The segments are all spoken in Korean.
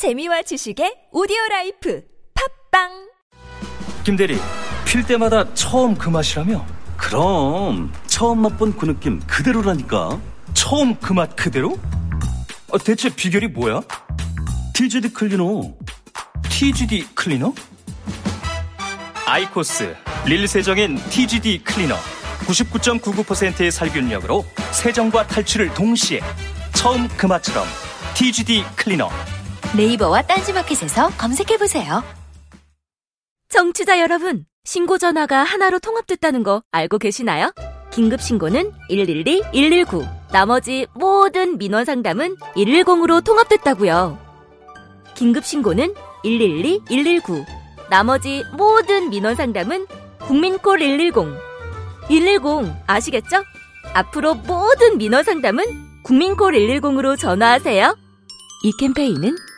재미와 지식의 오디오 라이프 팟빵 김대리 필 때마다 처음 그 맛이라며? 그럼 처음 맛본 그 느낌 그대로라니까 처음 그 맛 그대로? 아, 대체 비결이 뭐야? TGD 클리너 TGD 클리너? 아이코스 릴 세정엔 TGD 클리너 99.99%의 살균력으로 세정과 탈취를 동시에 처음 그 맛처럼 TGD 클리너 네이버와 딴지마켓에서 검색해보세요. 청취자 여러분, 신고 전화가 하나로 통합됐다는 거 알고 계시나요? 긴급 신고는 112, 119. 나머지 모든 민원 상담은 110으로 통합됐다고요. 긴급 신고는 112, 119. 나머지 모든 민원 상담은 국민콜 110. 110 아시겠죠? 앞으로 모든 민원 상담은 국민콜 110으로 전화하세요. 이 캠페인은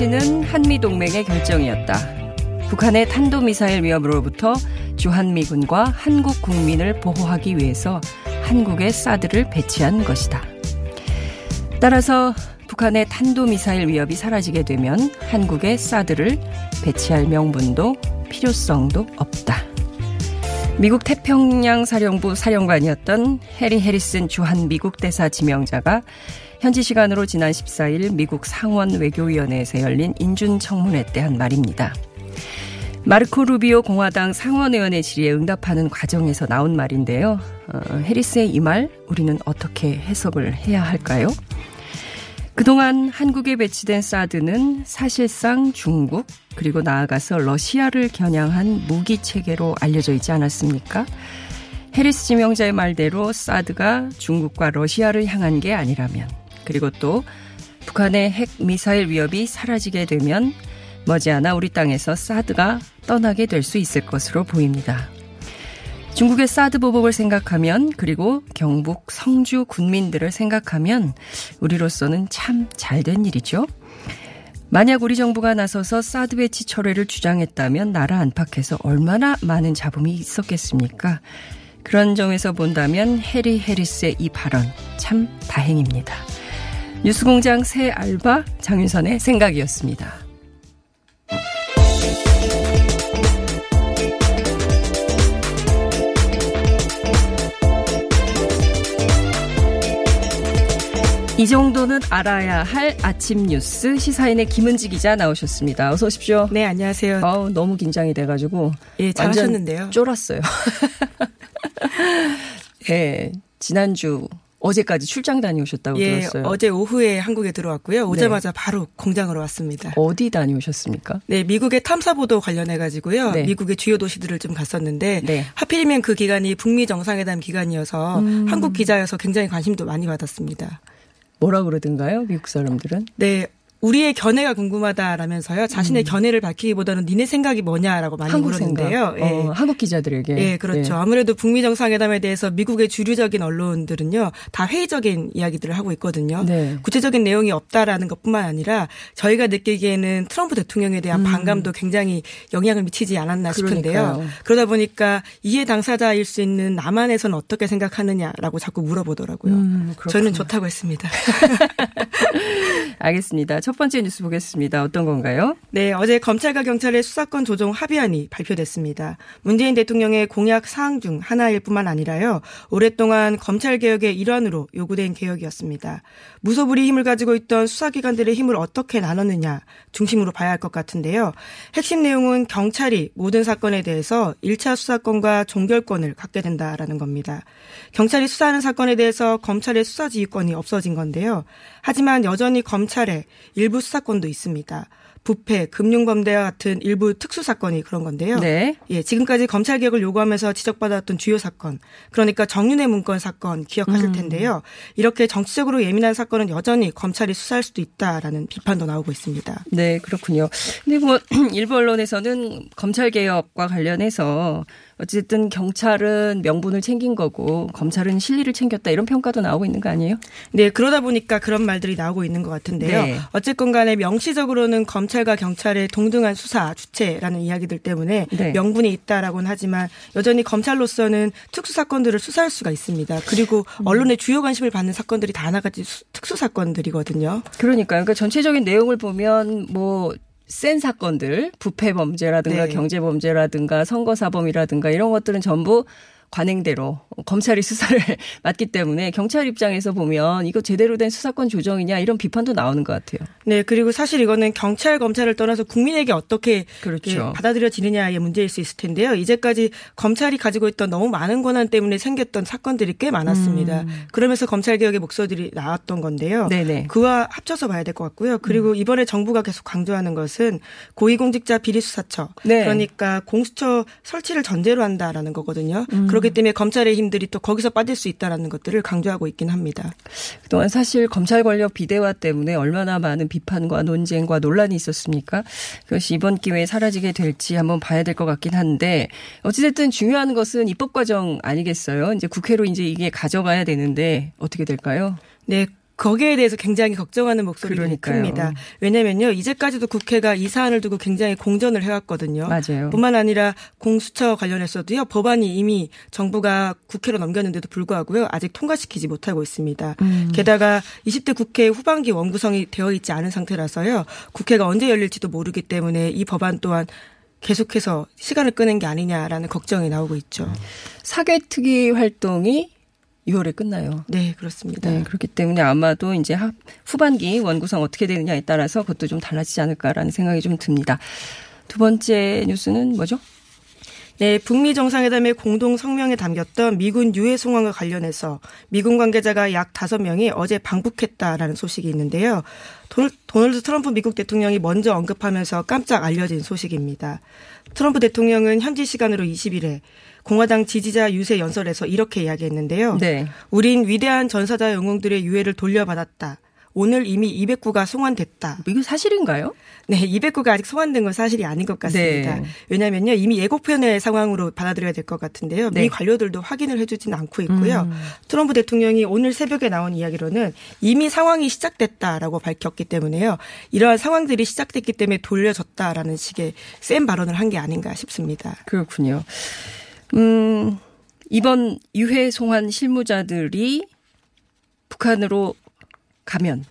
배치는 한미동맹의 결정이었다. 북한의 탄도미사일 위협으로부터 주한미군과 한국 국민을 보호하기 위해서 한국에 사드를 배치한 것이다. 따라서 북한의 탄도미사일 위협이 사라지게 되면 한국에 사드를 배치할 명분도 필요성도 없다. 미국 태평양 사령부 사령관이었던 해리 해리슨 주한 미국 대사 지명자가 현지 시간으로 지난 14일 미국 상원 외교위원회에서 열린 인준 청문회 때 한 말입니다. 마르코 루비오 공화당 상원의원의 질의에 응답하는 과정에서 나온 말인데요. 어, 해리스의 이 말 우리는 어떻게 해석을 해야 할까요? 그동안 한국에 배치된 사드는 사실상 중국 그리고 나아가서 러시아를 겨냥한 무기 체계로 알려져 있지 않았습니까? 해리스 지명자의 말대로 사드가 중국과 러시아를 향한 게 아니라면 그리고 또 북한의 핵 미사일 위협이 사라지게 되면 머지않아 우리 땅에서 사드가 떠나게 될 수 있을 것으로 보입니다. 중국의 사드 보복을 생각하면 그리고 경북 성주 군민들을 생각하면 우리로서는 참 잘 된 일이죠. 만약 우리 정부가 나서서 사드 배치 철회를 주장했다면 나라 안팎에서 얼마나 많은 잡음이 있었겠습니까? 그런 점에서 본다면 해리 해리스의 이 발언 참 다행입니다. 뉴스공장 새 알바 장윤선의 생각이었습니다. 이 정도는 알아야 할 아침 뉴스 시사인의 김은지 기자 나오셨습니다. 어서 오십시오. 네, 안녕하세요. 어 너무 긴장이 돼가지고 예, 잘하셨는데요. 쫄았어요. 예, 지난주 어제까지 출장 다녀오셨다고 예, 들었어요. 어제 오후에 한국에 들어왔고요. 오자마자 네. 바로 공장으로 왔습니다. 어디 다녀오셨습니까? 네, 미국의 탐사 보도 관련해 가지고요. 네. 미국의 주요 도시들을 좀 갔었는데 네. 하필이면 그 기간이 북미 정상회담 기간이어서 음. 한국 기자여서 굉장히 관심도 많이 받았습니다. 뭐라 그러던가요? 미국 사람들은? 네. 우리의 견해가 궁금하다라면서요. 자신의 음. 견해를 밝히기보다는 니네 생각이 뭐냐라고 많이 한국 물었는데요. 생각. 어, 한국 기자들에게. 예, 그렇죠. 아무래도 북미 정상회담에 대해서 미국의 주류적인 언론들은요, 다 회의적인 이야기들을 하고 있거든요. 네. 구체적인 내용이 없다라는 것뿐만 아니라 저희가 느끼기에는 트럼프 대통령에 대한 음. 반감도 굉장히 영향을 미치지 않았나 싶은데요. 그러니까요. 그러다 보니까 이해 당사자일 수 있는 남한에서는 어떻게 생각하느냐라고 자꾸 물어보더라고요. 음. 저는 좋다고 했습니다. 알겠습니다. 첫 번째 뉴스 보겠습니다. 어떤 건가요? 네, 어제 검찰과 경찰의 수사권 조정 합의안이 발표됐습니다. 문재인 대통령의 공약 사항 중 하나일 뿐만 아니라요. 오랫동안 검찰 개혁의 일환으로 요구된 개혁이었습니다. 무소불위 힘을 가지고 있던 수사기관들의 힘을 어떻게 나눴느냐 중심으로 봐야 할 것 같은데요. 핵심 내용은 경찰이 모든 사건에 대해서 1차 수사권과 종결권을 갖게 된다라는 겁니다. 경찰이 수사하는 사건에 대해서 검찰의 수사지휘권이 없어진 건데요. 하지만 여전히 검찰에 일부 수사권도 있습니다. 부패, 금융범죄와 같은 일부 특수 사건이 그런 건데요. 네. 예, 지금까지 검찰 개혁을 요구하면서 지적받았던 주요 사건, 그러니까 정윤회 문건 사건 기억하실 음. 텐데요. 이렇게 정치적으로 예민한 사건은 여전히 검찰이 수사할 수도 있다라는 비판도 나오고 있습니다. 네, 그렇군요. 근데 뭐 일부 언론에서는 검찰 개혁과 관련해서 어쨌든 경찰은 명분을 챙긴 거고 검찰은 실리를 챙겼다 이런 평가도 나오고 있는 거 아니에요? 네, 그러다 보니까 그런 말들이 나오고 있는 것 같은데요. 네. 어쨌건 간에 명시적으로는 검찰과 경찰의 동등한 수사 주체라는 이야기들 때문에 네. 명분이 있다라고는 하지만 여전히 검찰로서는 특수 사건들을 수사할 수가 있습니다. 그리고 음. 언론의 주요 관심을 받는 사건들이 다 하나같이 수- 특수 사건들이거든요. 그러니까요. 그러니까 전체적인 내용을 보면 뭐 센 사건들, 부패 범죄라든가 네. 경제 범죄라든가 선거 사범이라든가 이런 것들은 전부 관행대로 검찰이 수사를 맡기 때문에 경찰 입장에서 보면 이거 제대로 된 수사권 조정이냐 이런 비판도 나오는 것 같아요. 네, 그리고 사실 이거는 경찰 검찰을 떠나서 국민에게 어떻게 그렇죠. 예, 받아들여지느냐의 문제일 수 있을 텐데요. 이제까지 검찰이 가지고 있던 너무 많은 권한 때문에 생겼던 사건들이 꽤 많았습니다. 그러면서 검찰 개혁의 목소리들이 나왔던 건데요. 음. 네네. 음. 그와 합쳐서 봐야 될 것 같고요. 그리고 이번에 정부가 계속 강조하는 것은 고위공직자 비리수사처, 네. 그러니까 공수처 설치를 전제로 한다라는 거거든요. 음. 그렇기 때문에 검찰의 힘들이 또 거기서 빠질 수 있다라는 것들을 강조하고 있긴 합니다. 그동안 사실 검찰 권력 비대화 때문에 얼마나 많은 비판과 논쟁과 논란이 있었습니까? 그것이 이번 기회에 사라지게 될지 한번 봐야 될 것 같긴 한데 어찌됐든 중요한 것은 입법 과정 아니겠어요? 이제 국회로 이제 이게 가져가야 되는데 어떻게 될까요? 네. 거기에 대해서 굉장히 걱정하는 목소리가. 큽니다. 왜냐면요. 이제까지도 국회가 이 사안을 두고 굉장히 공전을 해왔거든요. 맞아요. 뿐만 아니라 공수처 관련해서도요. 법안이 이미 정부가 국회로 넘겼는데도 불구하고요. 아직 통과시키지 못하고 있습니다. 음. 게다가 20대 국회 후반기 원구성이 되어 있지 않은 상태라서요. 국회가 언제 열릴지도 모르기 때문에 이 법안 또한 계속해서 시간을 끄는 게 아니냐라는 걱정이 나오고 있죠. 사개특위 활동이 6월에 끝나요. 네, 그렇습니다. 네, 그렇기 때문에 아마도 이제 하- 후반기 원 구성 어떻게 되느냐에 따라서 그것도 좀 달라지지 않을까라는 생각이 좀 듭니다. 두 번째 뉴스는 뭐죠? 네, 북미 정상회담의 공동 성명에 담겼던 미군 유해 송환과 관련해서 미군 관계자가 약 5명이 어제 방북했다라는 소식이 있는데요. 도널- 도널드 트럼프 미국 대통령이 먼저 언급하면서 깜짝 알려진 소식입니다. 트럼프 대통령은 현지 시간으로 20일에 공화당 지지자 유세 연설에서 이렇게 이야기했는데요. 네. 우린 위대한 전사자 영웅들의 유해를 돌려받았다. 오늘 이미 209가 송환됐다. 이거 사실인가요? 네, 209가 아직 소환된 건 사실이 아닌 것 같습니다. 네. 왜냐면요, 이미 예고편의 상황으로 받아들여야 될 것 같은데요. 네. 미 관료들도 확인을 해주지는 않고 있고요. 음. 트럼프 대통령이 오늘 새벽에 나온 이야기로는 이미 상황이 시작됐다라고 밝혔기 때문에요. 이러한 상황들이 시작됐기 때문에 돌려졌다라는 식의 센 발언을 한 게 아닌가 싶습니다. 그렇군요. 음, 이번 유해 송환 실무자들이 북한으로 가면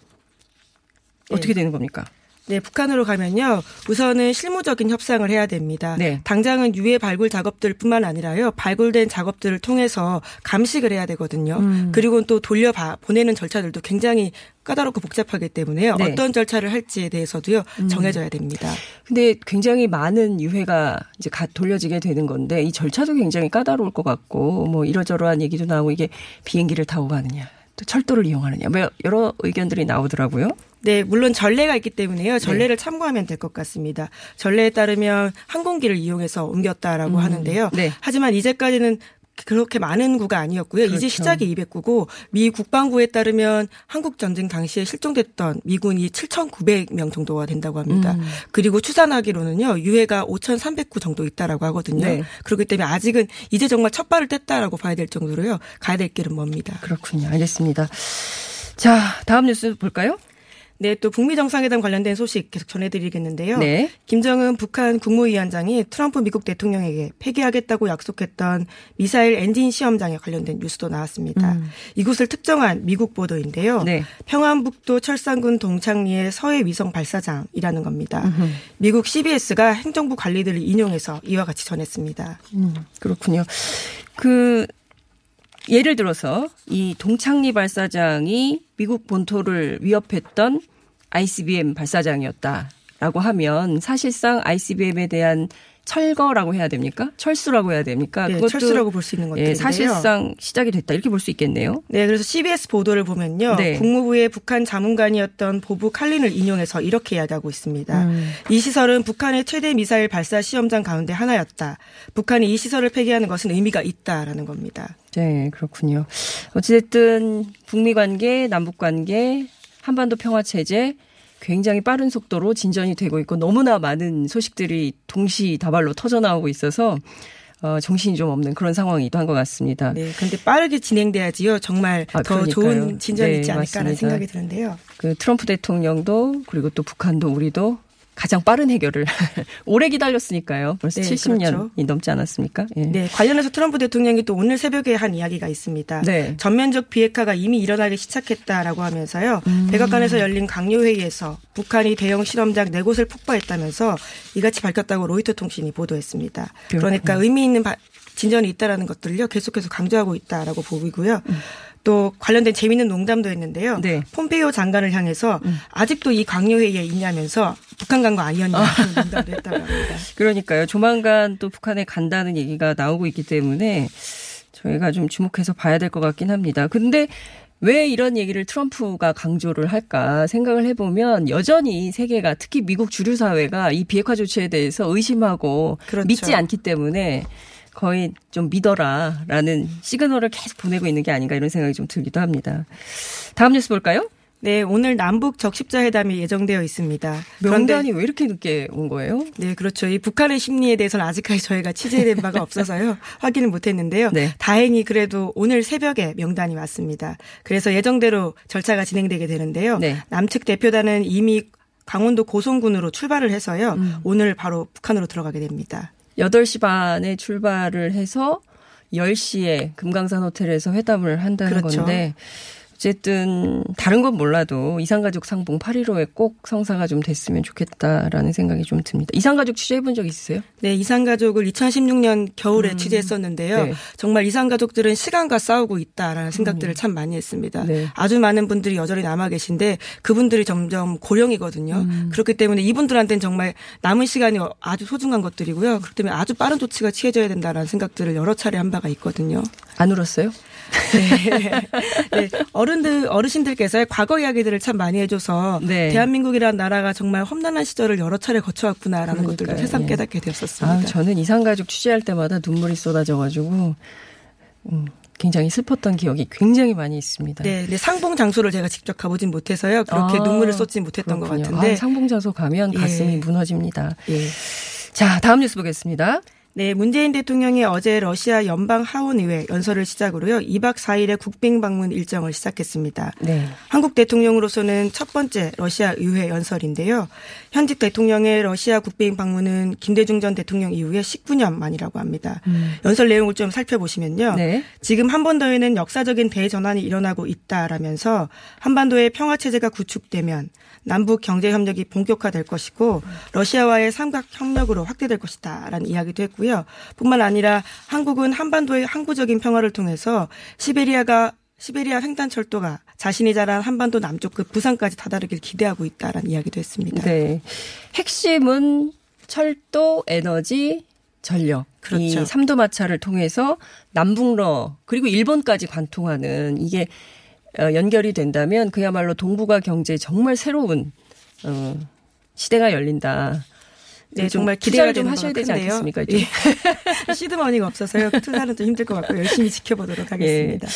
어떻게 되는 겁니까? 네, 북한으로 가면요. 우선은 실무적인 협상을 해야 됩니다. 네. 당장은 유해 발굴 작업들뿐만 아니라요. 발굴된 작업들을 통해서 감식을 해야 되거든요. 음. 그리고 또 돌려 보내는 절차들도 굉장히 까다롭고 복잡하기 때문에요. 네. 음. 어떤 절차를 할지에 대해서도요. 정해져야 됩니다. 근데 굉장히 많은 유해가 이제 가 돌려지게 되는 건데 이 절차도 굉장히 까다로울 것 같고 뭐 이러저러한 얘기도 나오고 이게 비행기를 타고 가느냐 또 철도를 이용하느냐 뭐 여러 의견들이 나오더라고요. 네, 물론 전례가 있기 때문에요. 전례를 참고하면 될 것 같습니다. 전례에 따르면 항공기를 이용해서 옮겼다라고 하는데요. 네. 하지만 이제까지는 그렇게 많은 구가 아니었고요. 이제 그렇죠. 시작이 200구고 미 국방부에 따르면 한국 전쟁 당시에 실종됐던 미군이 7,900명 정도가 된다고 합니다. 음. 그리고 추산하기로는요. 유해가 5,300구 정도 있다라고 하거든요. 네. 그렇기 때문에 아직은 이제 정말 첫 발을 뗐다라고 봐야 될 정도로요. 가야 될 길은 멉니다. 그렇군요. 알겠습니다. 자 다음 뉴스 볼까요? 네, 또 북미 정상회담 관련된 소식 계속 전해드리겠는데요. 네. 김정은 북한 국무위원장이 트럼프 미국 대통령에게 폐기하겠다고 약속했던 미사일 엔진 시험장에 관련된 뉴스도 나왔습니다. 음. 이곳을 특정한 미국 보도인데요. 네. 평안북도 철산군 동창리의 서해 위성 발사장이라는 겁니다. 미국 CBS가 행정부 관리들을 인용해서 이와 같이 전했습니다. 음, 그렇군요. 그 예를 들어서 이 동창리 발사장이 미국 본토를 위협했던 ICBM 발사장이었다라고 하면 사실상 ICBM에 대한 철거라고 해야 됩니까? 철수라고 해야 됩니까? 네, 철수라고 볼 수 있는 것들인데요. 예, 사실상 시작이 됐다 이렇게 볼 수 있겠네요. 네, 그래서 CBS 보도를 보면요. 네. 국무부의 북한 자문관이었던 보부 칼린을 인용해서 이렇게 이야기하고 있습니다. 음. 이 시설은 북한의 최대 미사일 발사 시험장 가운데 하나였다. 북한이 이 시설을 폐기하는 것은 의미가 있다라는 겁니다. 네, 그렇군요. 어찌됐든 북미 관계, 남북 관계, 한반도 평화 체제 굉장히 빠른 속도로 진전이 되고 있고 너무나 많은 소식들이 동시다발로 터져 나오고 있어서 어, 정신이 좀 없는 그런 상황이기도 한 것 같습니다. 네, 근데 빠르게 진행돼야지요. 정말 아, 더 그러니까요. 좋은 진전이 네, 있지 않을까라는 맞습니다. 생각이 드는데요. 그 트럼프 대통령도 그리고 또 북한도 우리도 가장 빠른 해결을 오래 기다렸으니까요. 벌써 네, 70년이 그렇죠. 넘지 않았습니까? 예. 네, 관련해서 트럼프 대통령이 또 오늘 새벽에 한 이야기가 있습니다. 네. 전면적 비핵화가 이미 일어나기 시작했다라고 하면서요. 음. 백악관에서 열린 강요회의에서 북한이 대형 실험장 네 곳을 폭파했다면서 이같이 밝혔다고 로이터 통신이 보도했습니다. 그러니까 의미 있는 바- 진전이 있다라는 것들을요 계속해서 강조하고 있다라고 보이고요. 또 관련된 재미있는 농담도 했는데요. 음. 네. 폼페이오 장관을 향해서 아직도 이 강요회의에 있냐면서 북한 간 거 아니었냐 그런 농담도 했다고 합니다. 그러니까요. 조만간 또 북한에 간다는 얘기가 나오고 있기 때문에 저희가 좀 주목해서 봐야 될 것 같긴 합니다. 근데 왜 이런 얘기를 트럼프가 강조를 할까 생각을 해보면 여전히 세계가 특히 미국 주류 사회가 이 비핵화 조치에 대해서 의심하고 그렇죠. 믿지 않기 때문에 거의 좀 믿어라라는 시그널을 계속 보내고 있는 게 아닌가 이런 생각이 좀 들기도 합니다. 다음 뉴스 볼까요? 네, 오늘 남북 적십자 회담이 예정되어 있습니다. 명단이 왜 이렇게 늦게 온 거예요? 네, 그렇죠. 이 북한의 심리에 대해서는 아직까지 저희가 취재된 바가 없어서요. 확인을 못 했는데요. 네. 다행히 그래도 오늘 새벽에 명단이 왔습니다. 그래서 예정대로 절차가 진행되게 되는데요. 네. 남측 대표단은 이미 강원도 고성군으로 출발을 해서요. 음. 오늘 바로 북한으로 들어가게 됩니다. 8시 반에 출발을 해서 10시에 금강산 호텔에서 회담을 한다는 그렇죠. 건데 어쨌든 다른 건 몰라도 이산가족 상봉 8.15에 꼭 성사가 좀 됐으면 좋겠다라는 생각이 좀 듭니다. 이산가족 취재해 본 적 있으세요? 네, 이산가족을 2016년 겨울에 취재했었는데요. 네. 정말 이산가족들은 시간과 싸우고 있다라는 생각들을 참 많이 했습니다. 네. 아주 많은 분들이 여전히 남아 계신데 그분들이 점점 고령이거든요. 그렇기 때문에 이분들한테는 정말 남은 시간이 아주 소중한 것들이고요. 그렇기 때문에 아주 빠른 조치가 취해져야 된다라는 생각들을 여러 차례 한 바가 있거든요. 안 울었어요? 네, 어른들 어르신들께서 과거 이야기들을 참 많이 해줘서 네. 대한민국이라는 나라가 정말 험난한 시절을 여러 차례 거쳐왔구나라는 그러니까요. 새삼 예. 깨닫게 되었었습니다. 아, 저는 이산가족 취재할 때마다 눈물이 쏟아져가지고 음, 굉장히 슬펐던 기억이 굉장히 많이 있습니다. 네, 네, 상봉 장소를 제가 직접 가보진 못해서요. 그렇게 아, 눈물을 쏟지 못했던 그렇군요. 것 같은데. 아, 상봉자소 가면 가슴이 예. 무너집니다. 예. 자, 다음 뉴스 보겠습니다. 네, 문재인 대통령이 어제 러시아 연방 하원의회 연설을 시작으로요. 2박 4일의 국빈 방문 일정을 시작했습니다. 네. 한국 대통령으로서는 첫 번째 러시아 의회 연설인데요. 현직 대통령의 러시아 국빈 방문은 김대중 전 대통령 이후에 19년 만이라고 합니다. 연설 내용을 좀 살펴보시면요. 네. 지금 한반도에는 역사적인 대전환이 일어나고 있다라면서 한반도의 평화 체제가 구축되면 남북 경제 협력이 본격화될 것이고 러시아와의 삼각 협력으로 확대될 것이다라는 이야기도 했고 요. 뿐만 아니라 한국은 한반도의 항구적인 평화를 통해서 시베리아가 시베리아 횡단철도가 자신이 자란 한반도 남쪽 그 부산까지 다다르길 기대하고 있다라는 이야기도 했습니다. 네. 핵심은 철도, 에너지, 전력. 그렇죠. 이 삼도 마차를 통해서 남북러 그리고 일본까지 관통하는 이게 어, 연결이 된다면 그야말로 동북아 경제 정말 새로운 어, 시대가 열린다. 네, 좀 정말 기대가 좀 하셔야 되지 큰데요. 않겠습니까? 좀? 예. 시드머니가 없어서요. 투자는 좀 힘들 것 같고 열심히 지켜보도록 하겠습니다.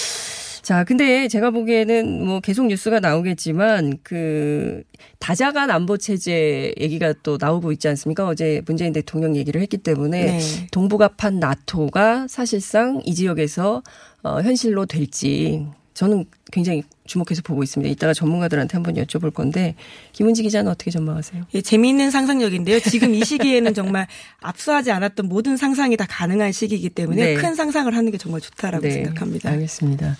자, 근데 제가 보기에는 뭐 계속 뉴스가 나오겠지만 그 다자간 안보 체제 얘기가 또 나오고 있지 않습니까? 어제 문재인 대통령 얘기를 했기 때문에 네. 동북아판 나토가 사실상 이 지역에서 어 현실로 될지 저는 굉장히 주목해서 보고 있습니다. 이따가 전문가들한테 한번 여쭤볼 건데 김은지 기자는 어떻게 전망하세요? 예, 재미있는 상상력인데요. 지금 이 시기에는 정말 앞서하지 않았던 모든 상상이 다 가능한 시기이기 때문에 네. 큰 상상을 하는 게 정말 좋다라고 생각합니다. 알겠습니다.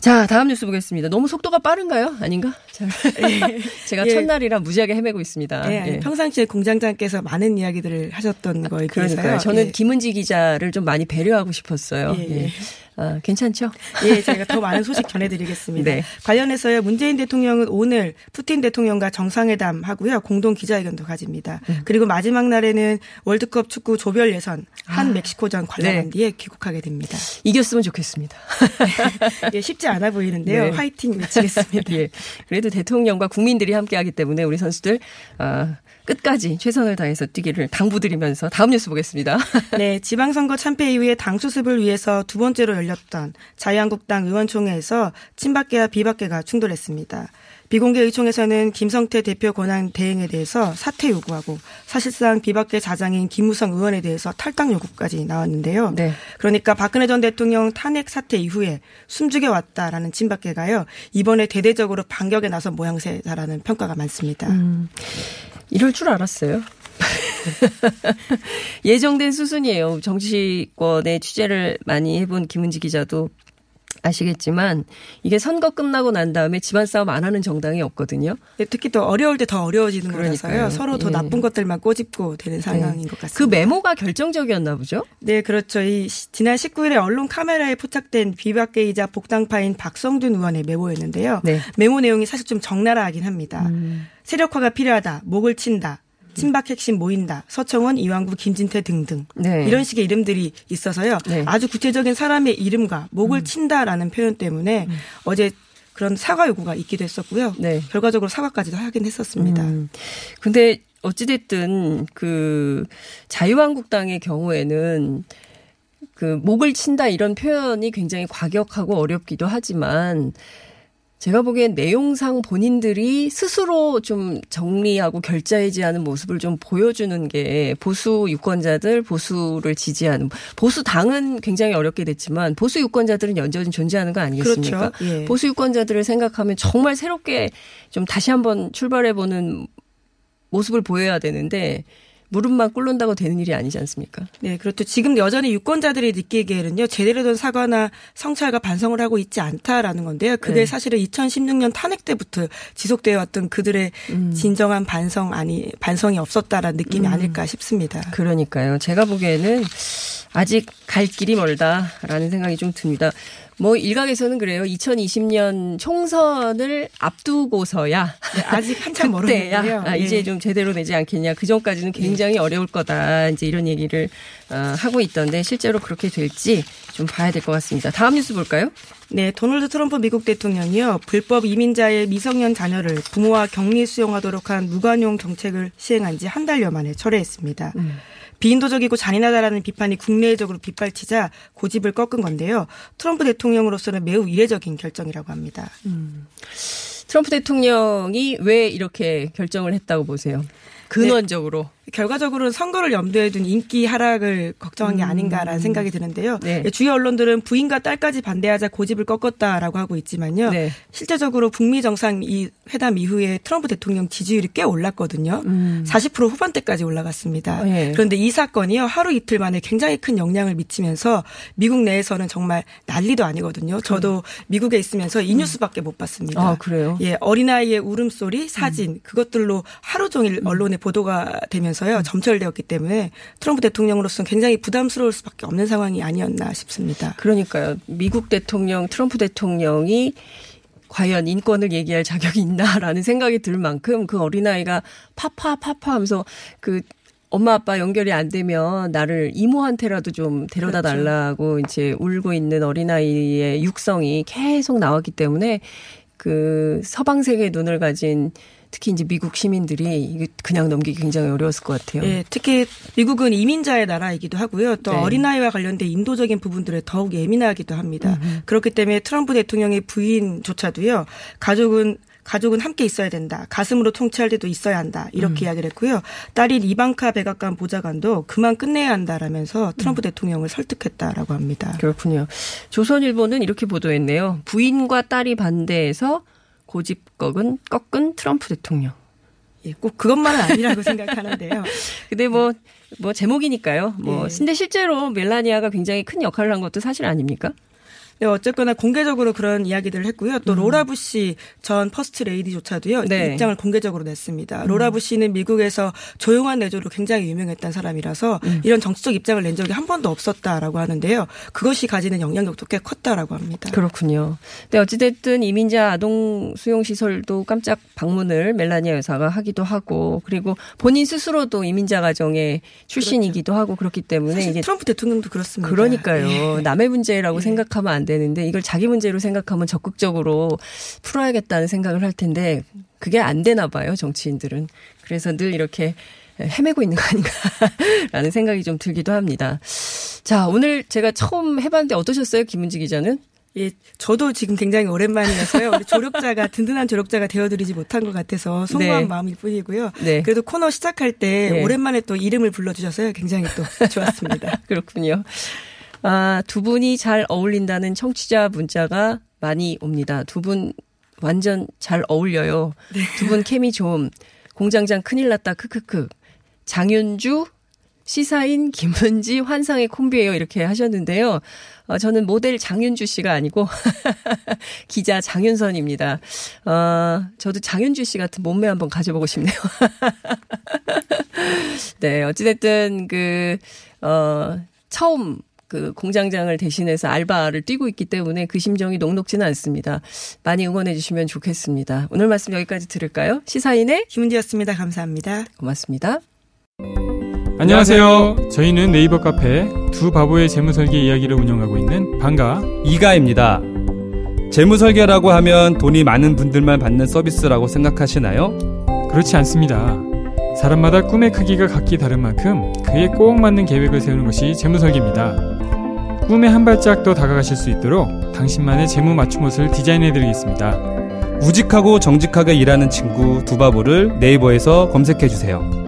자, 다음 뉴스 보겠습니다. 너무 속도가 빠른가요? 아닌가? 자, 제가 예. 첫날이라 무지하게 헤매고 있습니다. 예, 예. 평상시에 공장장께서 많은 이야기들을 하셨던 거에. 그러니까요. 저는 예. 김은지 기자를 좀 많이 배려하고 싶었어요. 아, 괜찮죠? 예, 저희가 더 많은 소식 전해드리겠습니다. 네. 관련해서요, 문재인 대통령은 오늘 푸틴 대통령과 정상회담 하고요, 공동 기자회견도 가집니다. 음. 그리고 마지막 날에는 월드컵 축구 조별 예선 한 아, 멕시코전 관람한 네. 뒤에 귀국하게 됩니다. 이겼으면 좋겠습니다. 예, 쉽지 않아 보이는데요. 네. 화이팅 외치겠습니다. 예. 그래도 대통령과 국민들이 함께하기 때문에 우리 선수들 아, 끝까지 최선을 다해서 뛰기를 당부드리면서 다음 뉴스 보겠습니다. 네, 지방선거 참패 이후에 당 수습을 위해서 두 번째로 열렸던 자유한국당 의원총회에서 친박계와 비박계가 충돌했습니다. 비공개 의총에서는 김성태 대표 권한 대행에 대해서 사퇴 요구하고 사실상 비박계 자장인 김무성 의원에 대해서 탈당 요구까지 나왔는데요. 네. 그러니까 박근혜 전 대통령 탄핵 사태 이후에 숨죽여 왔다라는 친박계가요. 이번에 대대적으로 반격에 나선 모양새다라는 평가가 많습니다. 이럴 줄 알았어요. 예정된 수순이에요. 정치권의 취재를 많이 해본 김은지 기자도 아시겠지만 이게 선거 끝나고 난 다음에 집안 싸움 안 하는 정당이 없거든요. 네, 특히 또 어려울 때 더 어려워지는 그러니까요. 거라서요. 서로 더 예. 나쁜 것들만 꼬집고 되는 상황인 것 같습니다. 그 메모가 결정적이었나 보죠? 네, 그렇죠. 이 시- 지난 19일에 언론 카메라에 포착된 비박계이자 복당파인 박성준 의원의 메모였는데요. 네. 메모 내용이 사실 좀 적나라하긴 합니다. 음. 세력화가 필요하다. 목을 친다. 친박 핵심 모인다. 서청원, 이왕구, 김진태 등등. 네. 이런 식의 이름들이 있어서요. 네. 아주 구체적인 사람의 이름과 목을 친다라는 표현 때문에 어제 그런 사과 요구가 있기도 했었고요. 네. 결과적으로 사과까지도 하긴 했었습니다. 음. 근데 어찌됐든 그 자유한국당의 경우에는 그 목을 친다 이런 표현이 굉장히 과격하고 어렵기도 하지만 제가 보기엔 내용상 본인들이 스스로 좀 정리하고 결자해지하는 모습을 좀 보여주는 게 보수 유권자들, 보수를 지지하는 보수 당은 굉장히 어렵게 됐지만 보수 유권자들은 여전히 존재하는 거 아니겠습니까? 그렇죠. 예. 보수 유권자들을 생각하면 정말 새롭게 좀 다시 한번 출발해 보는 모습을 보여야 되는데 무릎만 꿇는다고 되는 일이 아니지 않습니까? 네, 그렇죠. 지금 여전히 유권자들이 느끼기에는요, 제대로 된 사과나 성찰과 반성을 하고 있지 않다라는 건데요. 그게 네. 사실은 2016년 탄핵 때부터 지속되어 왔던 그들의 음. 진정한 반성 아니, 반성이 없었다라는 느낌이 아닐까 싶습니다. 그러니까요. 제가 보기에는 아직 갈 길이 멀다라는 생각이 좀 듭니다. 뭐 일각에서는 그래요. 2020년 총선을 앞두고서야 네, 아직 한참 멀었는데요. 아, 이제 예. 좀 제대로 되지 않겠냐. 그 전까지는 굉장히 어려울 거다. 이제 이런 얘기를 어, 하고 있던데 실제로 그렇게 될지 좀 봐야 될 것 같습니다. 다음 뉴스 볼까요? 네, 도널드 트럼프 미국 대통령이요. 불법 이민자의 미성년 자녀를 부모와 격리 수용하도록 한 무관용 정책을 시행한 지 한 달여 만에 철회했습니다. 비인도적이고 잔인하다라는 비판이 국내적으로 빗발치자 고집을 꺾은 건데요. 트럼프 대통령으로서는 매우 이례적인 결정이라고 합니다. 트럼프 대통령이 왜 이렇게 결정을 했다고 보세요? 근원적으로. 결과적으로는 선거를 염두에 둔 인기 하락을 걱정한 게 아닌가라는 생각이 드는데요. 네. 주요 언론들은 부인과 딸까지 반대하자 고집을 꺾었다라고 하고 있지만요. 네. 실제적으로 북미 정상 이 회담 이후에 트럼프 대통령 지지율이 꽤 올랐거든요. 음. 40% 후반대까지 올라갔습니다. 네. 그런데 이 사건이요. 하루 이틀 만에 굉장히 큰 영향을 미치면서 미국 내에서는 정말 난리도 아니거든요. 저도 미국에 있으면서 이 뉴스밖에 못 봤습니다. 아, 그래요? 예, 어린아이의 울음소리, 사진 그것들로 하루 종일 언론에 보도가 되면서 요. 점철되었기 때문에 트럼프 대통령으로서는 굉장히 부담스러울 수밖에 없는 상황이 아니었나 싶습니다. 그러니까요. 미국 대통령, 트럼프 대통령이 과연 인권을 얘기할 자격이 있나라는 생각이 들 만큼 그 어린아이가 파파 파파 하면서 그 엄마 아빠 연결이 안 되면 나를 이모한테라도 좀 데려다 그렇죠. 달라고 이제 울고 있는 어린아이의 육성이 계속 나왔기 때문에 그 서방 세계의 눈을 가진 특히 이제 미국 시민들이 그냥 넘기기 굉장히 어려웠을 것 같아요. 예, 특히 미국은 이민자의 나라이기도 하고요. 또 네. 어린아이와 관련된 인도적인 부분들에 더욱 예민하기도 합니다. 음, 그렇기 때문에 트럼프 대통령의 부인조차도요. 가족은 가족은 함께 있어야 된다. 가슴으로 통치할 때도 있어야 한다. 이렇게 음. 이야기를 했고요. 딸인 이방카 백악관 보좌관도 그만 끝내야 한다라면서 트럼프 대통령을 설득했다라고 합니다. 그렇군요. 조선일보는 이렇게 보도했네요. 부인과 딸이 반대해서 고집 꺾은, 꺾은 트럼프 대통령. 예, 꼭 그것만은 아니라고 생각하는데요. 근데 뭐, 뭐 제목이니까요. 뭐, 네. 근데 실제로 멜라니아가 굉장히 큰 역할을 한 것도 사실 아닙니까? 네, 어쨌거나 공개적으로 그런 이야기들을 했고요. 또 로라 부시 전 퍼스트 레이디조차도요. 음. 네. 음. 입장을 공개적으로 냈습니다. 로라 부시는 미국에서 조용한 내조로 굉장히 유명했던 사람이라서 음. 이런 정치적 입장을 낸 적이 한 번도 없었다라고 하는데요. 그것이 가지는 영향력도 꽤 컸다라고 합니다. 그렇군요. 근데 어찌됐든 이민자 아동 수용 시설도 깜짝 방문을 멜라니아 여사가 하기도 하고 그리고 본인 스스로도 이민자 가정의 출신이기도 하고 그렇기 때문에 트럼프 대통령도 그렇습니다. 그러니까요. 예. 남의 문제라고 예. 생각하면 안 되는데 이걸 자기 문제로 생각하면 적극적으로 풀어야겠다는 생각을 할 텐데 그게 안 되나 봐요, 정치인들은. 그래서 늘 이렇게 헤매고 있는 거 아닌가라는 생각이 좀 들기도 합니다. 자, 오늘 제가 처음 해봤는데 어떠셨어요, 김은지 기자는? 예, 저도 지금 굉장히 오랜만이어서요. 우리 조력자가 든든한 조력자가 되어드리지 못한 것 같아서 송구한 네. 마음일 뿐이고요. 네. 그래도 코너 시작할 때 네. 오랜만에 또 이름을 불러주셔서요. 굉장히 또 좋았습니다. 그렇군요. 아, 두 분이 잘 어울린다는 청취자 문자가 많이 옵니다. 두 분 완전 잘 어울려요. 두분 케미 좋음. 공장장 큰일 났다. 크크크. 장윤주 시사인 김은지 환상의 콤비예요. 이렇게 하셨는데요. 어, 저는 모델 장윤주 씨가 아니고 기자 장윤선입니다. 어, 저도 장윤주 씨 같은 몸매 한번 가져보고 싶네요. 네, 어찌됐든 그, 어, 처음 그 공장장을 대신해서 알바를 뛰고 있기 때문에 그 심정이 녹록지는 않습니다. 많이 응원해 주시면 좋겠습니다. 오늘 말씀 여기까지 들을까요? 시사인의 김은지였습니다. 감사합니다. 고맙습니다. 안녕하세요. 저희는 네이버 카페 두 바보의 재무설계 이야기를 운영하고 있는 방가 이가입니다. 재무설계라고 하면 돈이 많은 분들만 받는 서비스라고 생각하시나요? 그렇지 않습니다. 사람마다 꿈의 크기가 각기 다른 만큼 그에 꼭 맞는 계획을 세우는 것이 재무설계입니다. 꿈에 한 발짝 더 다가가실 수 있도록 당신만의 재무 맞춤 옷을 디자인해드리겠습니다. 우직하고 정직하게 일하는 친구 두바보를 네이버에서 검색해주세요.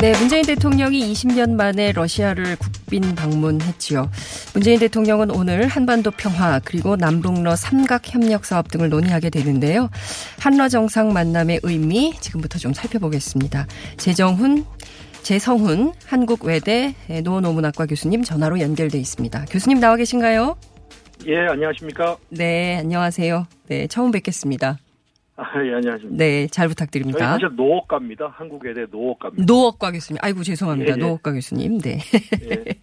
네, 문재인 대통령이 20년 만에 러시아를 국빈 방문했지요. 문재인 대통령은 오늘 한반도 평화 그리고 남북러 삼각 협력 사업 등을 논의하게 되는데요. 한러 정상 만남의 의미 지금부터 좀 살펴보겠습니다. 재정훈 재성훈 한국외대 노노문학과 교수님 전화로 연결돼 있습니다. 교수님 나와 계신가요? 예, 안녕하십니까? 네, 안녕하세요. 네, 처음 뵙겠습니다. 아, 예, 안녕하십니까? 네, 잘 저희 부탁드립니다. 사실 노업가입니다. 한국외대 노업가입니다. 노업과 교수님. 아이고, 죄송합니다. 예, 예. 노업과 교수님. 네.